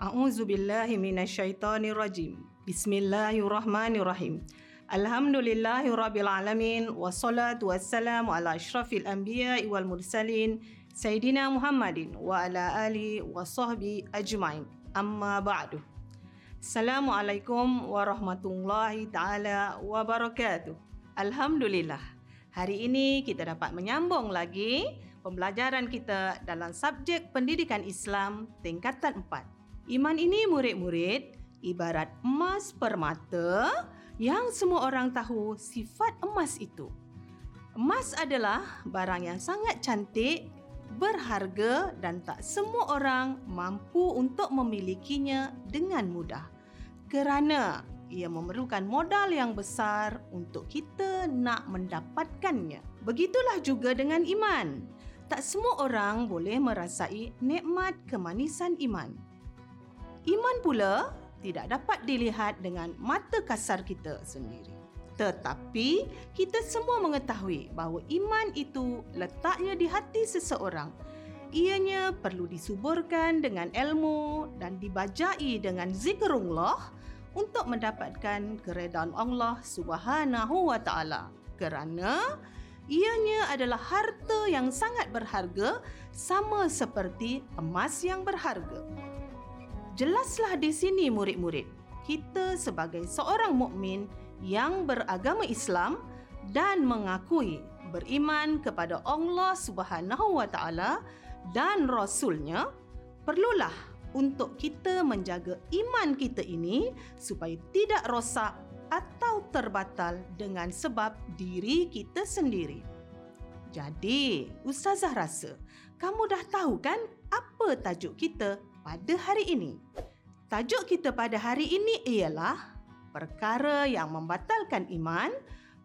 A'udzu billahi minasyaitonir rajim. Bismillahirrahmanirrahim. Alhamdulillahi rabbil alamin wassalatu wassalamu ala asyrafil anbiya'i wal mursalin sayyidina Muhammadin wa ala ali wa sahbi ajmain. Amma ba'du. Assalamualaikum warahmatullahi taala wabarakatuh. Alhamdulillah. Hari ini kita dapat menyambung lagi pembelajaran kita dalam subjek pendidikan Islam tingkatan 4. Iman ini murid-murid ibarat emas permata yang semua orang tahu sifat emas itu. Emas adalah barang yang sangat cantik, berharga dan tak semua orang mampu untuk memilikinya dengan mudah. Kerana ia memerlukan modal yang besar untuk kita nak mendapatkannya. Begitulah juga dengan iman. Tak semua orang boleh merasai nikmat kemanisan iman. Iman pula tidak dapat dilihat dengan mata kasar kita sendiri. Tetapi kita semua mengetahui bahawa iman itu letaknya di hati seseorang. Ianya perlu disuburkan dengan ilmu dan dibajai dengan zikrullah untuk mendapatkan keredaan Allah Subhanahu wa taala. Kerana ianya adalah harta yang sangat berharga sama seperti emas yang berharga. Jelaslah di sini murid-murid, kita sebagai seorang mukmin yang beragama Islam dan mengakui beriman kepada Allah Subhanahu wa taala dan rasulnya perlulah untuk kita menjaga iman kita ini supaya tidak rosak atau terbatal dengan sebab diri kita sendiri. Jadi, ustazah rasa kamu dah tahu kan apa tajuk kita pada hari ini. Tajuk kita pada hari ini ialah perkara yang membatalkan iman,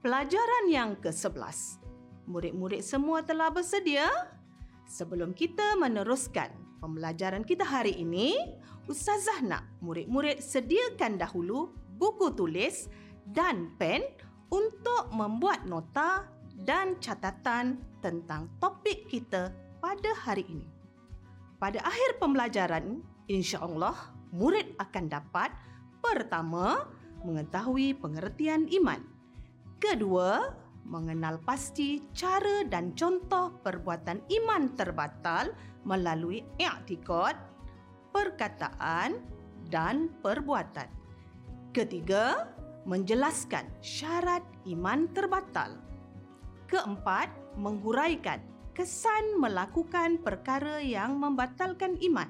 pelajaran yang ke-11. Murid-murid semua telah bersedia? Sebelum kita meneruskan pembelajaran kita hari ini, Ustazah nak murid-murid sediakan dahulu buku tulis dan pen untuk membuat nota dan catatan tentang topik kita pada hari ini. Pada akhir pembelajaran, insya-Allah murid akan dapat pertama mengetahui pengertian iman. Kedua, mengenal pasti cara dan contoh perbuatan iman terbatal melalui i'tikad, perkataan dan perbuatan. Ketiga, menjelaskan syarat iman terbatal. Keempat, menghuraikan kesan melakukan perkara yang membatalkan iman.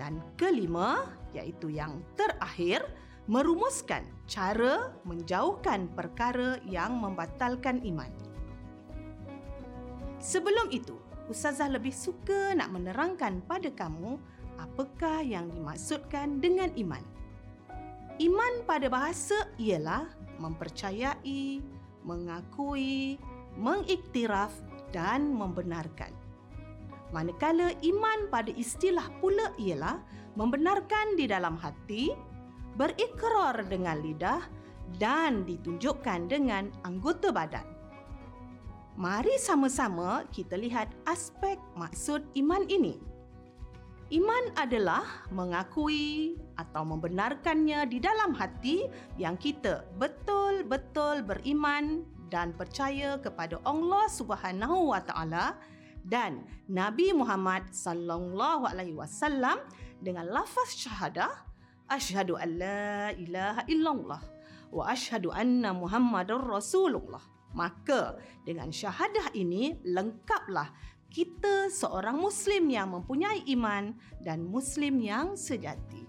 Dan kelima, iaitu yang terakhir, merumuskan cara menjauhkan perkara yang membatalkan iman. Sebelum itu, Ustazah lebih suka nak menerangkan pada kamu apakah yang dimaksudkan dengan iman. Iman pada bahasa ialah mempercayai, mengakui, mengiktiraf dan membenarkan. Manakala iman pada istilah pula ialah membenarkan di dalam hati, berikrar dengan lidah dan ditunjukkan dengan anggota badan. Mari sama-sama kita lihat aspek maksud iman ini. Iman adalah mengakui atau membenarkannya di dalam hati yang kita betul-betul beriman dan percaya kepada Allah Subhanahu wa taala dan Nabi Muhammad sallallahu alaihi wasallam dengan lafaz syahadah asyhadu an la ilaha illallah wa asyhadu anna muhammadar rasulullah. Maka dengan syahadah ini lengkaplah kita seorang muslim yang mempunyai iman dan muslim yang sejati.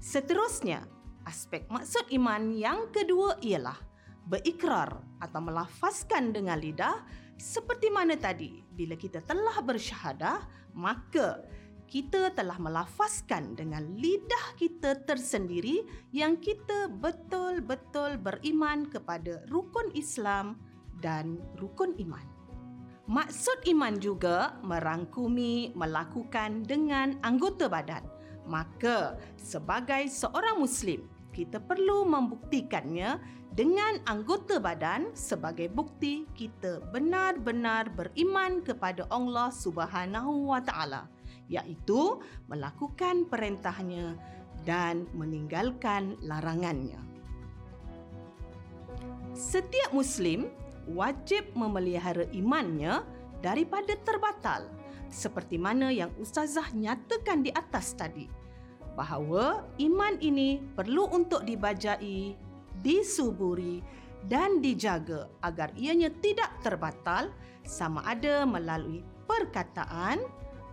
Seterusnya aspek maksud iman yang kedua ialah berikrar atau melafazkan dengan lidah seperti mana tadi bila kita telah bersyahadah maka kita telah melafazkan dengan lidah kita tersendiri yang kita betul-betul beriman kepada rukun Islam dan rukun iman. Maksud iman juga merangkumi melakukan dengan anggota badan. Maka sebagai seorang muslim kita perlu membuktikannya dengan anggota badan sebagai bukti kita benar-benar beriman kepada Allah Subhanahu wa taala iaitu melakukan perintahnya dan meninggalkan larangannya. Setiap muslim wajib memelihara imannya daripada terbatal seperti mana yang ustazah nyatakan di atas tadi bahawa iman ini perlu untuk dibajai, disuburi dan dijaga agar ianya tidak terbatal sama ada melalui perkataan,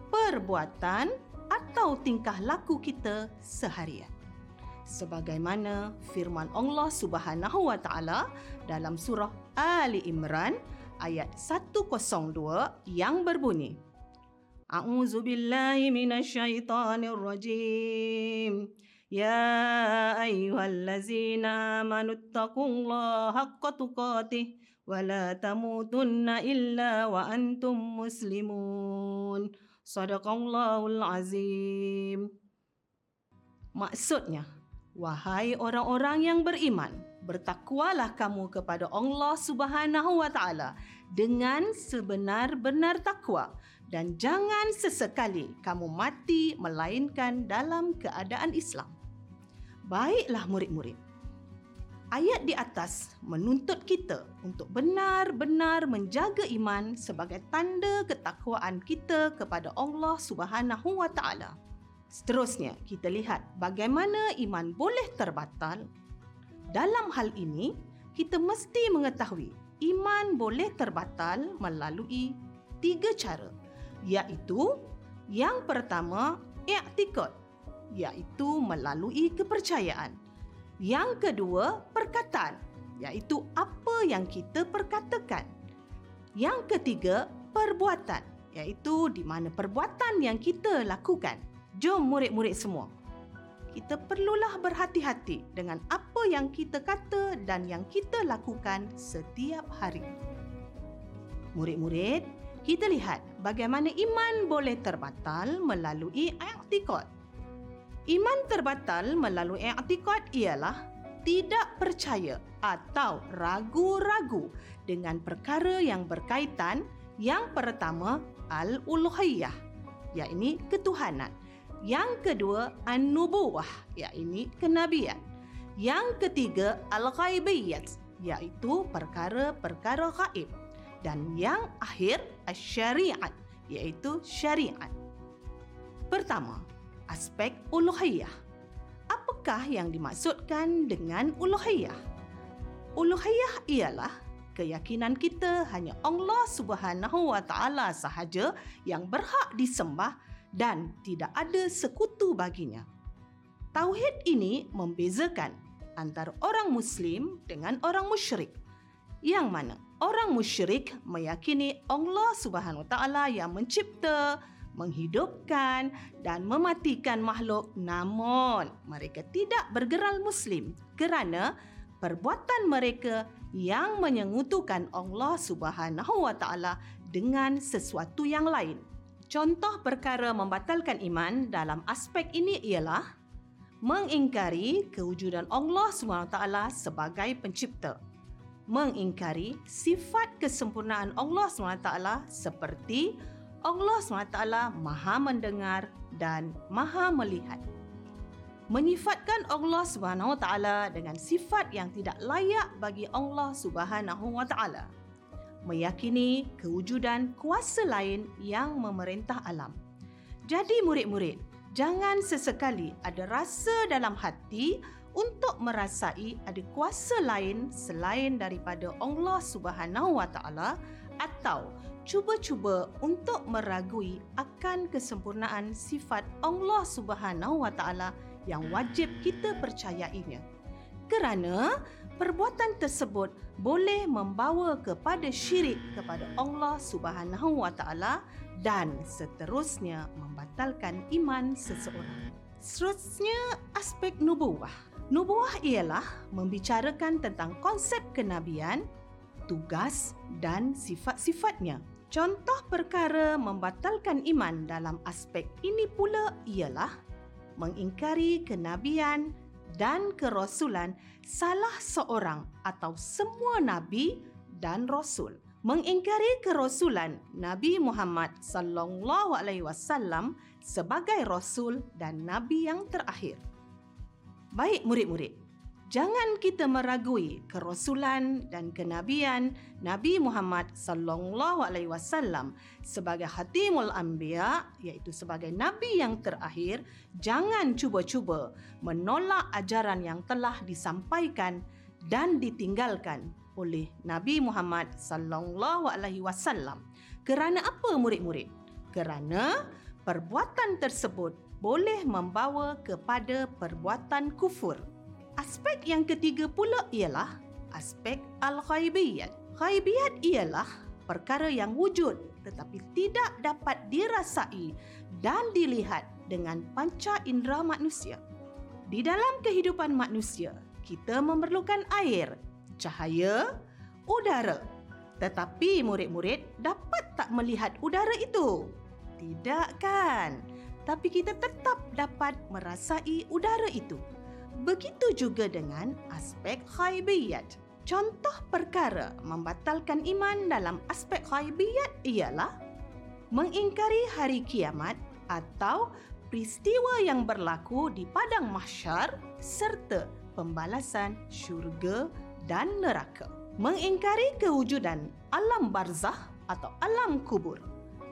perbuatan atau tingkah laku kita seharian. Sebagaimana firman Allah Subhanahu Wa Taala dalam surah Ali Imran ayat 102 yang berbunyi A'udzu billahi minasyaitonir rajim يا أيها الذين آمنوا اتقوا الله حق تقاته ولا تموتن إلا وأنتم مسلمون صدق الله العظيم Maksudnya, wahai orang-orang yang beriman, bertakwalah kamu kepada Allah Subhanahu wa taala dengan sebenar-benar takwa dan jangan sesekali kamu mati melainkan dalam keadaan Islam. Baiklah murid-murid. Ayat di atas menuntut kita untuk benar-benar menjaga iman sebagai tanda ketakwaan kita kepada Allah Subhanahu wa taala. Seterusnya, kita lihat bagaimana iman boleh terbatal. Dalam hal ini, kita mesti mengetahui iman boleh terbatal melalui tiga cara iaitu yang pertama i'tikad iaitu melalui kepercayaan. Yang kedua perkataan iaitu apa yang kita perkatakan. Yang ketiga perbuatan iaitu di mana perbuatan yang kita lakukan. Jom murid-murid semua. Kita perlulah berhati-hati dengan apa yang kita kata dan yang kita lakukan setiap hari. Murid-murid, kita lihat bagaimana iman boleh terbatal melalui i'tikad. Iman terbatal melalui i'tikad ialah tidak percaya atau ragu-ragu dengan perkara yang berkaitan yang pertama al-uluhiyah iaitu ketuhanan. Yang kedua an-nubuwah iaitu kenabian. Yang ketiga al-ghaibiyat iaitu perkara-perkara gaib dan yang akhir syariat iaitu syariat. Pertama, aspek uluhiyah. Apakah yang dimaksudkan dengan uluhiyah? Uluhiyah ialah keyakinan kita hanya Allah Subhanahu wa taala sahaja yang berhak disembah dan tidak ada sekutu baginya. Tauhid ini membezakan antara orang muslim dengan orang musyrik. Yang mana orang musyrik meyakini Allah Subhanahu taala yang mencipta, menghidupkan dan mematikan makhluk namun mereka tidak bergeral muslim kerana perbuatan mereka yang menyengutukan Allah Subhanahu wa taala dengan sesuatu yang lain. Contoh perkara membatalkan iman dalam aspek ini ialah mengingkari kewujudan Allah taala sebagai pencipta mengingkari sifat kesempurnaan Allah SWT seperti Allah SWT maha mendengar dan maha melihat. Menyifatkan Allah SWT dengan sifat yang tidak layak bagi Allah SWT. Meyakini kewujudan kuasa lain yang memerintah alam. Jadi murid-murid, jangan sesekali ada rasa dalam hati untuk merasai ada kuasa lain selain daripada Allah Subhanahu Wa Taala atau cuba-cuba untuk meragui akan kesempurnaan sifat Allah Subhanahu Wa Taala yang wajib kita percayainya. Kerana perbuatan tersebut boleh membawa kepada syirik kepada Allah Subhanahu Wa Taala dan seterusnya membatalkan iman seseorang. Seterusnya aspek nubuah. Nubuah ialah membicarakan tentang konsep kenabian, tugas dan sifat-sifatnya. Contoh perkara membatalkan iman dalam aspek ini pula ialah mengingkari kenabian dan kerasulan salah seorang atau semua nabi dan rasul. Mengingkari kerasulan Nabi Muhammad sallallahu alaihi wasallam sebagai rasul dan nabi yang terakhir. Baik murid-murid, jangan kita meragui kerasulan dan kenabian Nabi Muhammad sallallahu alaihi wasallam sebagai khatimul anbiya iaitu sebagai nabi yang terakhir. Jangan cuba-cuba menolak ajaran yang telah disampaikan dan ditinggalkan oleh Nabi Muhammad sallallahu alaihi wasallam. Kerana apa murid-murid? Kerana perbuatan tersebut boleh membawa kepada perbuatan kufur Aspek yang ketiga pula ialah aspek al-ghaibiyat. Ghaibiyat ialah perkara yang wujud tetapi tidak dapat dirasai dan dilihat dengan panca indera manusia. Di dalam kehidupan manusia, kita memerlukan air, cahaya, udara. Tetapi murid-murid dapat tak melihat udara itu? Tidak kan? Tapi kita tetap dapat merasai udara itu. Begitu juga dengan aspek ghaibiyat. Contoh perkara membatalkan iman dalam aspek ghaibiyat ialah mengingkari hari kiamat atau peristiwa yang berlaku di padang mahsyar serta pembalasan syurga dan neraka. Mengingkari kewujudan alam barzah atau alam kubur.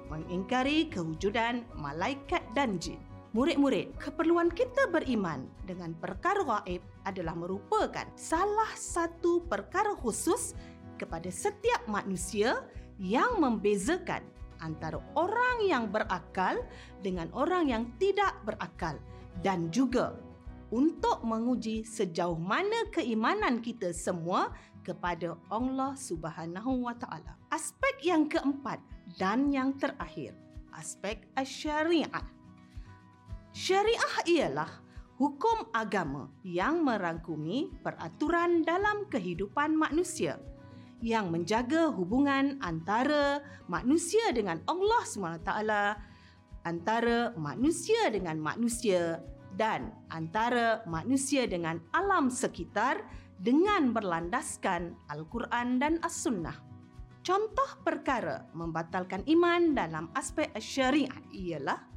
Mengingkari kewujudan malaikat dan jin. Murid-murid, keperluan kita beriman dengan perkara gaib adalah merupakan salah satu perkara khusus kepada setiap manusia yang membezakan antara orang yang berakal dengan orang yang tidak berakal dan juga untuk menguji sejauh mana keimanan kita semua kepada Allah Subhanahu wa taala. Aspek yang keempat dan yang terakhir, aspek syariat Syariah ialah hukum agama yang merangkumi peraturan dalam kehidupan manusia yang menjaga hubungan antara manusia dengan Allah SWT, antara manusia dengan manusia dan antara manusia dengan alam sekitar dengan berlandaskan Al-Quran dan As-Sunnah. Contoh perkara membatalkan iman dalam aspek syariat ialah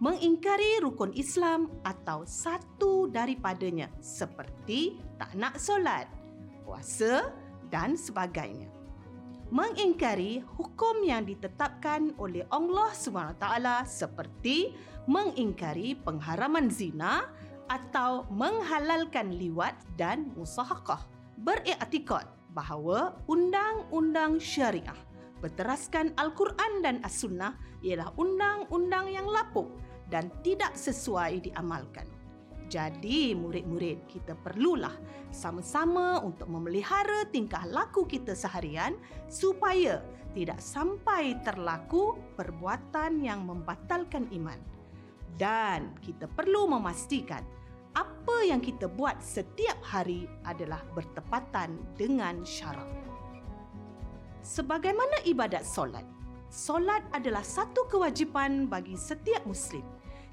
mengingkari rukun Islam atau satu daripadanya seperti tak nak solat, puasa dan sebagainya. Mengingkari hukum yang ditetapkan oleh Allah SWT seperti mengingkari pengharaman zina atau menghalalkan liwat dan musahakah. Beriktikad bahawa undang-undang syariah berteraskan Al-Quran dan As-Sunnah ialah undang-undang yang lapuk dan tidak sesuai diamalkan. Jadi, murid-murid, kita perlulah sama-sama untuk memelihara tingkah laku kita seharian supaya tidak sampai terlaku perbuatan yang membatalkan iman. Dan kita perlu memastikan apa yang kita buat setiap hari adalah bertepatan dengan syarat. Sebagaimana ibadat solat, solat adalah satu kewajipan bagi setiap muslim.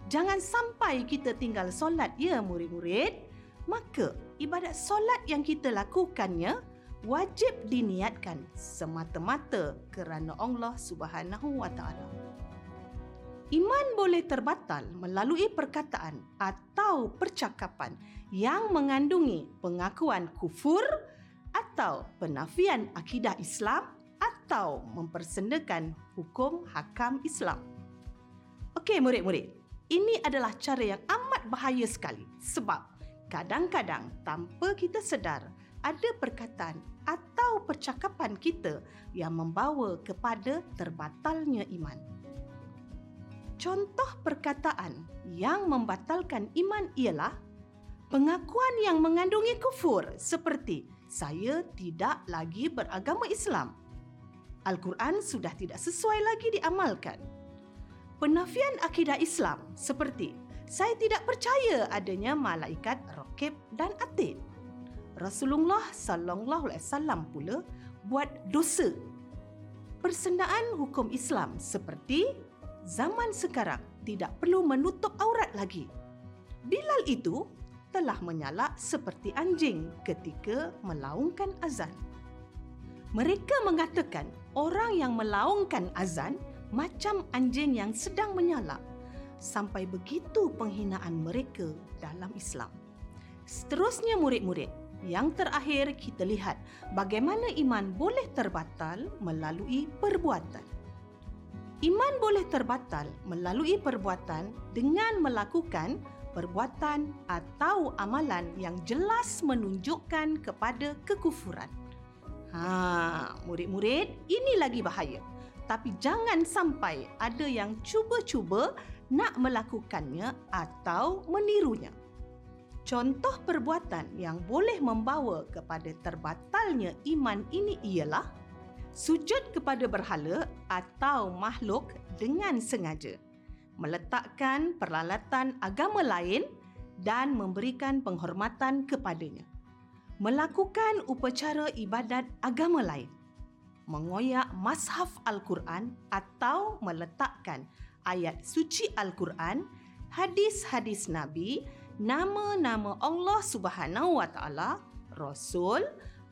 Jangan sampai kita tinggal solat ya murid-murid. Maka ibadat solat yang kita lakukannya wajib diniatkan semata-mata kerana Allah Subhanahu wa taala. Iman boleh terbatal melalui perkataan atau percakapan yang mengandungi pengakuan kufur atau penafian akidah Islam atau mempersendakan hukum hakam Islam. Okey murid-murid, ini adalah cara yang amat bahaya sekali sebab kadang-kadang tanpa kita sedar ada perkataan atau percakapan kita yang membawa kepada terbatalnya iman. Contoh perkataan yang membatalkan iman ialah pengakuan yang mengandungi kufur seperti saya tidak lagi beragama Islam. Al-Quran sudah tidak sesuai lagi diamalkan penafian akidah Islam seperti saya tidak percaya adanya malaikat rakib dan atid. Rasulullah sallallahu alaihi wasallam pula buat dosa. Persendaan hukum Islam seperti zaman sekarang tidak perlu menutup aurat lagi. Bilal itu telah menyala seperti anjing ketika melaungkan azan. Mereka mengatakan orang yang melaungkan azan macam anjing yang sedang menyala sampai begitu penghinaan mereka dalam Islam. Seterusnya murid-murid, yang terakhir kita lihat bagaimana iman boleh terbatal melalui perbuatan. Iman boleh terbatal melalui perbuatan dengan melakukan perbuatan atau amalan yang jelas menunjukkan kepada kekufuran. Ha, murid-murid, ini lagi bahaya. Tapi jangan sampai ada yang cuba-cuba nak melakukannya atau menirunya. Contoh perbuatan yang boleh membawa kepada terbatalnya iman ini ialah sujud kepada berhala atau makhluk dengan sengaja, meletakkan peralatan agama lain dan memberikan penghormatan kepadanya melakukan upacara ibadat agama lain, mengoyak mashaf Al-Quran atau meletakkan ayat suci Al-Quran, hadis-hadis Nabi, nama-nama Allah Subhanahu Wa Taala, Rasul,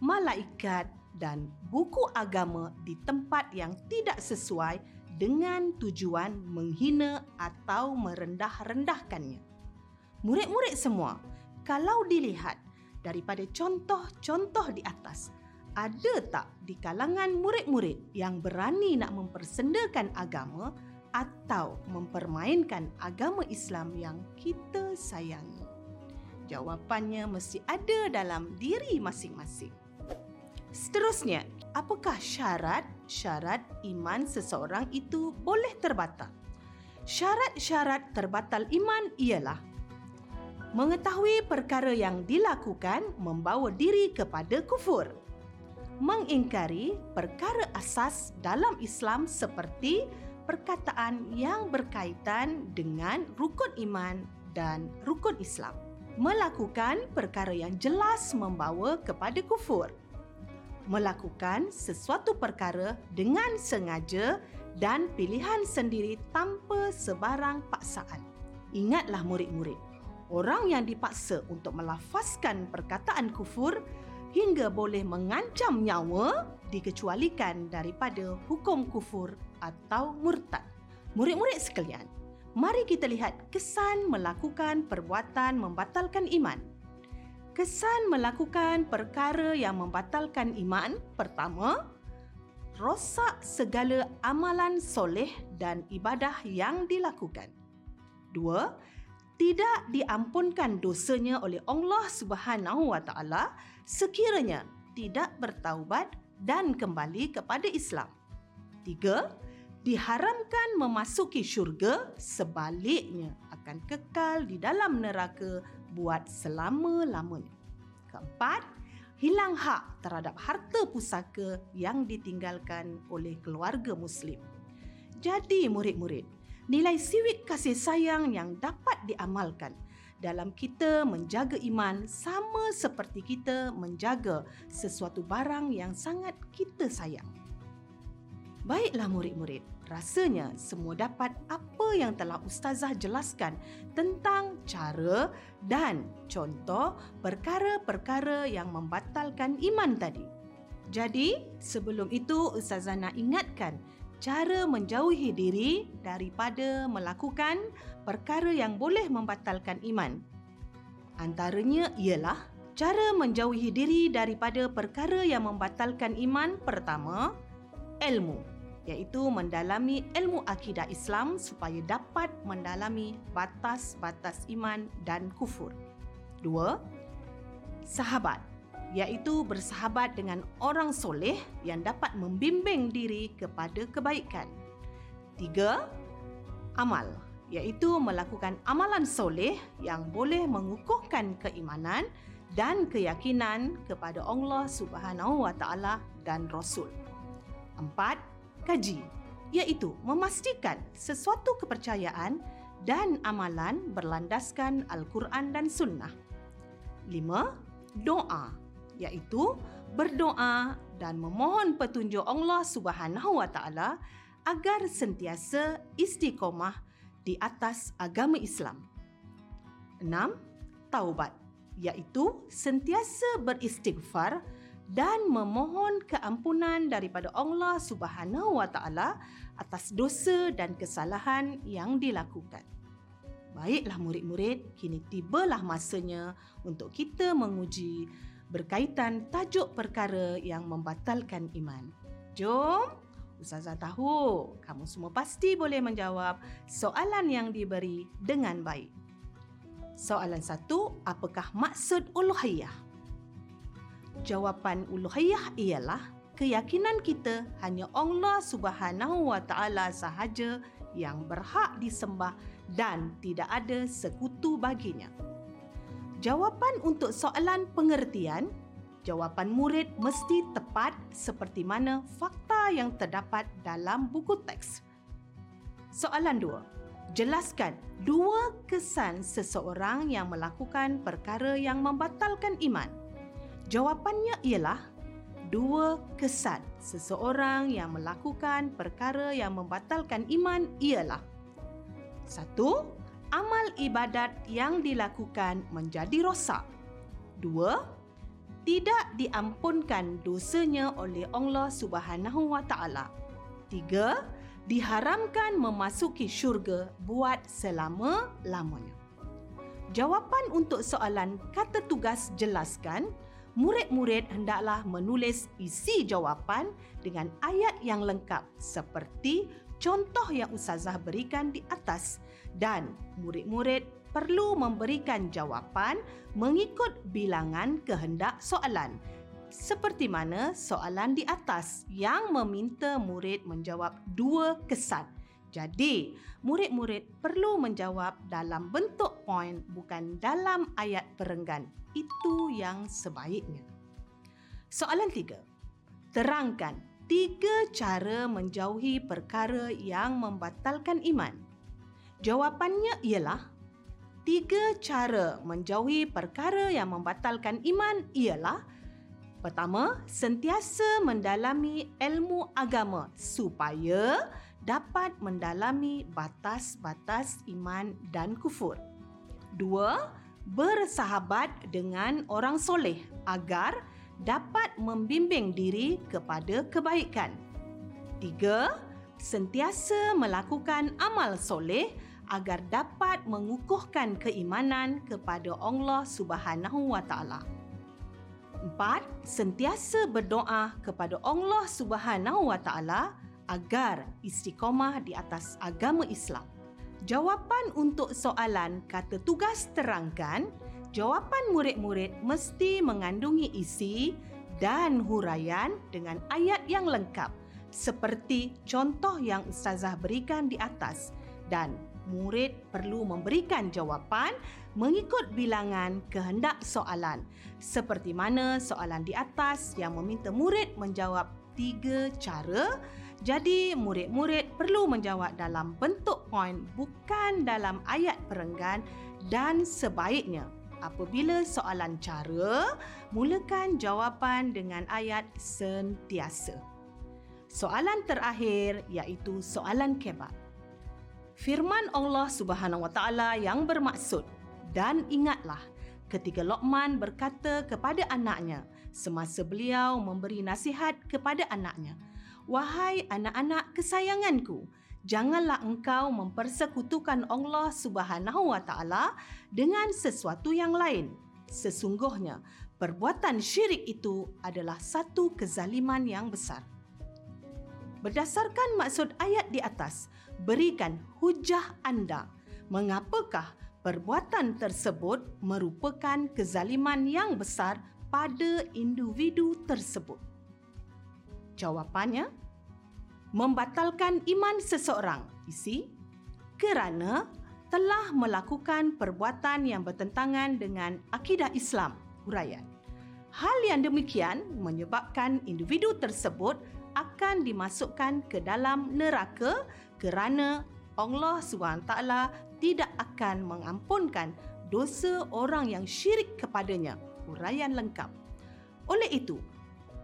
malaikat dan buku agama di tempat yang tidak sesuai dengan tujuan menghina atau merendah-rendahkannya. Murid-murid semua, kalau dilihat daripada contoh-contoh di atas. Ada tak di kalangan murid-murid yang berani nak mempersendakan agama atau mempermainkan agama Islam yang kita sayangi? Jawapannya mesti ada dalam diri masing-masing. Seterusnya, apakah syarat-syarat iman seseorang itu boleh terbatal? Syarat-syarat terbatal iman ialah Mengetahui perkara yang dilakukan membawa diri kepada kufur. Mengingkari perkara asas dalam Islam seperti perkataan yang berkaitan dengan rukun iman dan rukun Islam. Melakukan perkara yang jelas membawa kepada kufur. Melakukan sesuatu perkara dengan sengaja dan pilihan sendiri tanpa sebarang paksaan. Ingatlah murid-murid, orang yang dipaksa untuk melafazkan perkataan kufur hingga boleh mengancam nyawa dikecualikan daripada hukum kufur atau murtad. Murid-murid sekalian, mari kita lihat kesan melakukan perbuatan membatalkan iman. Kesan melakukan perkara yang membatalkan iman pertama, rosak segala amalan soleh dan ibadah yang dilakukan. Dua, tidak diampunkan dosanya oleh Allah Subhanahu wa taala sekiranya tidak bertaubat dan kembali kepada Islam. Tiga, diharamkan memasuki syurga sebaliknya akan kekal di dalam neraka buat selama-lamanya. Keempat, hilang hak terhadap harta pusaka yang ditinggalkan oleh keluarga muslim. Jadi murid-murid, nilai siwit kasih sayang yang dapat diamalkan dalam kita menjaga iman sama seperti kita menjaga sesuatu barang yang sangat kita sayang. Baiklah murid-murid, rasanya semua dapat apa yang telah ustazah jelaskan tentang cara dan contoh perkara-perkara yang membatalkan iman tadi. Jadi, sebelum itu ustazah nak ingatkan cara menjauhi diri daripada melakukan perkara yang boleh membatalkan iman. Antaranya ialah cara menjauhi diri daripada perkara yang membatalkan iman pertama, ilmu, iaitu mendalami ilmu akidah Islam supaya dapat mendalami batas-batas iman dan kufur. Dua, sahabat iaitu bersahabat dengan orang soleh yang dapat membimbing diri kepada kebaikan. Tiga, amal iaitu melakukan amalan soleh yang boleh mengukuhkan keimanan dan keyakinan kepada Allah Subhanahu Wa Taala dan Rasul. Empat, kaji iaitu memastikan sesuatu kepercayaan dan amalan berlandaskan Al-Quran dan Sunnah. Lima, doa iaitu berdoa dan memohon petunjuk Allah Subhanahu Wa Taala agar sentiasa istiqomah di atas agama Islam. Enam, taubat iaitu sentiasa beristighfar dan memohon keampunan daripada Allah Subhanahu Wa Taala atas dosa dan kesalahan yang dilakukan. Baiklah murid-murid, kini tibalah masanya untuk kita menguji berkaitan tajuk perkara yang membatalkan iman. Jom, Ustazah tahu kamu semua pasti boleh menjawab soalan yang diberi dengan baik. Soalan satu, apakah maksud uluhiyah? Jawapan uluhiyah ialah keyakinan kita hanya Allah Subhanahu Wa Taala sahaja yang berhak disembah dan tidak ada sekutu baginya. Jawapan untuk soalan pengertian, jawapan murid mesti tepat seperti mana fakta yang terdapat dalam buku teks. Soalan dua, jelaskan dua kesan seseorang yang melakukan perkara yang membatalkan iman. Jawapannya ialah dua kesan seseorang yang melakukan perkara yang membatalkan iman ialah satu, amal ibadat yang dilakukan menjadi rosak. Dua, tidak diampunkan dosanya oleh Allah Subhanahu Wa Taala. Tiga, diharamkan memasuki syurga buat selama-lamanya. Jawapan untuk soalan kata tugas jelaskan, murid-murid hendaklah menulis isi jawapan dengan ayat yang lengkap seperti contoh yang ustazah berikan di atas dan murid-murid perlu memberikan jawapan mengikut bilangan kehendak soalan seperti mana soalan di atas yang meminta murid menjawab dua kesan. Jadi, murid-murid perlu menjawab dalam bentuk poin bukan dalam ayat perenggan. Itu yang sebaiknya. Soalan tiga. Terangkan tiga cara menjauhi perkara yang membatalkan iman. Jawapannya ialah tiga cara menjauhi perkara yang membatalkan iman ialah Pertama, sentiasa mendalami ilmu agama supaya dapat mendalami batas-batas iman dan kufur. Dua, bersahabat dengan orang soleh agar dapat membimbing diri kepada kebaikan. Tiga, sentiasa melakukan amal soleh agar dapat mengukuhkan keimanan kepada Allah Subhanahu wa taala. Empat, sentiasa berdoa kepada Allah Subhanahu Wa Taala agar istiqomah di atas agama Islam. Jawapan untuk soalan kata tugas terangkan, jawapan murid-murid mesti mengandungi isi dan huraian dengan ayat yang lengkap seperti contoh yang ustazah berikan di atas dan murid perlu memberikan jawapan mengikut bilangan kehendak soalan. Seperti mana soalan di atas yang meminta murid menjawab tiga cara, jadi murid-murid perlu menjawab dalam bentuk poin bukan dalam ayat perenggan dan sebaiknya apabila soalan cara, mulakan jawapan dengan ayat sentiasa. Soalan terakhir iaitu soalan kebat firman Allah Subhanahu Wa Taala yang bermaksud dan ingatlah ketika Luqman berkata kepada anaknya semasa beliau memberi nasihat kepada anaknya wahai anak-anak kesayanganku janganlah engkau mempersekutukan Allah Subhanahu Wa Taala dengan sesuatu yang lain sesungguhnya perbuatan syirik itu adalah satu kezaliman yang besar berdasarkan maksud ayat di atas berikan hujah anda mengapakah perbuatan tersebut merupakan kezaliman yang besar pada individu tersebut. Jawapannya, membatalkan iman seseorang. Isi, kerana telah melakukan perbuatan yang bertentangan dengan akidah Islam. Huraian. Hal yang demikian menyebabkan individu tersebut akan dimasukkan ke dalam neraka kerana Allah SWT tidak akan mengampunkan dosa orang yang syirik kepadanya. Huraian lengkap. Oleh itu,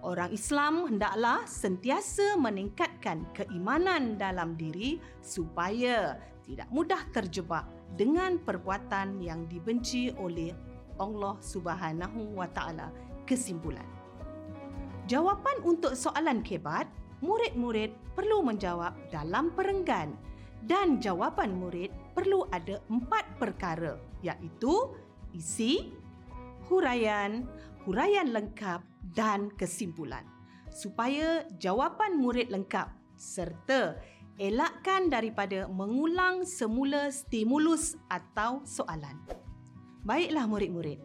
orang Islam hendaklah sentiasa meningkatkan keimanan dalam diri supaya tidak mudah terjebak dengan perbuatan yang dibenci oleh Allah Subhanahu wa taala. Kesimpulan. Jawapan untuk soalan kebat, murid-murid perlu menjawab dalam perenggan dan jawapan murid perlu ada empat perkara iaitu isi, huraian, huraian lengkap dan kesimpulan supaya jawapan murid lengkap serta elakkan daripada mengulang semula stimulus atau soalan. Baiklah murid-murid.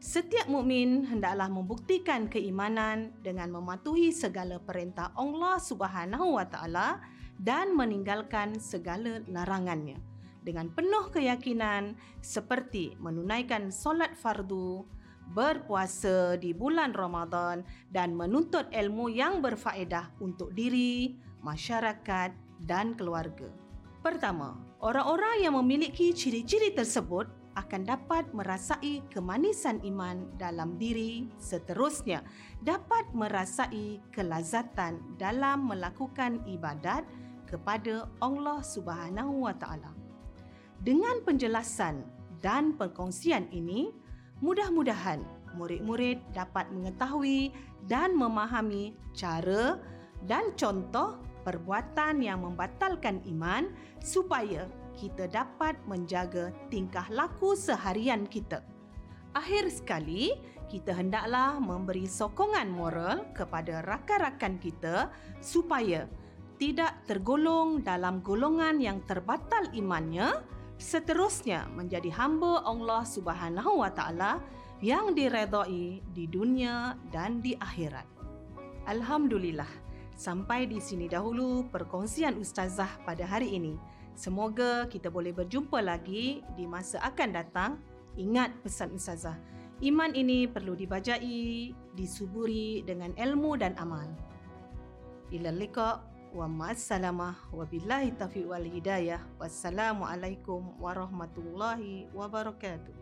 Setiap mukmin hendaklah membuktikan keimanan dengan mematuhi segala perintah Allah Subhanahu wa taala dan meninggalkan segala larangannya dengan penuh keyakinan seperti menunaikan solat fardu, berpuasa di bulan Ramadan dan menuntut ilmu yang berfaedah untuk diri, masyarakat dan keluarga. Pertama, orang-orang yang memiliki ciri-ciri tersebut akan dapat merasai kemanisan iman dalam diri seterusnya dapat merasai kelazatan dalam melakukan ibadat kepada Allah Subhanahu wa taala. Dengan penjelasan dan perkongsian ini, mudah-mudahan murid-murid dapat mengetahui dan memahami cara dan contoh perbuatan yang membatalkan iman supaya kita dapat menjaga tingkah laku seharian kita. Akhir sekali, kita hendaklah memberi sokongan moral kepada rakan-rakan kita supaya tidak tergolong dalam golongan yang terbatal imannya seterusnya menjadi hamba Allah Subhanahu wa taala yang diredai di dunia dan di akhirat. Alhamdulillah, sampai di sini dahulu perkongsian ustazah pada hari ini. Semoga kita boleh berjumpa lagi di masa akan datang. Ingat pesan ustazah, iman ini perlu dibajai, disuburi dengan ilmu dan amal. Ila liqa wa ma'assalamah wa billahi taufiq wal hidayah. Wassalamu alaikum warahmatullahi wabarakatuh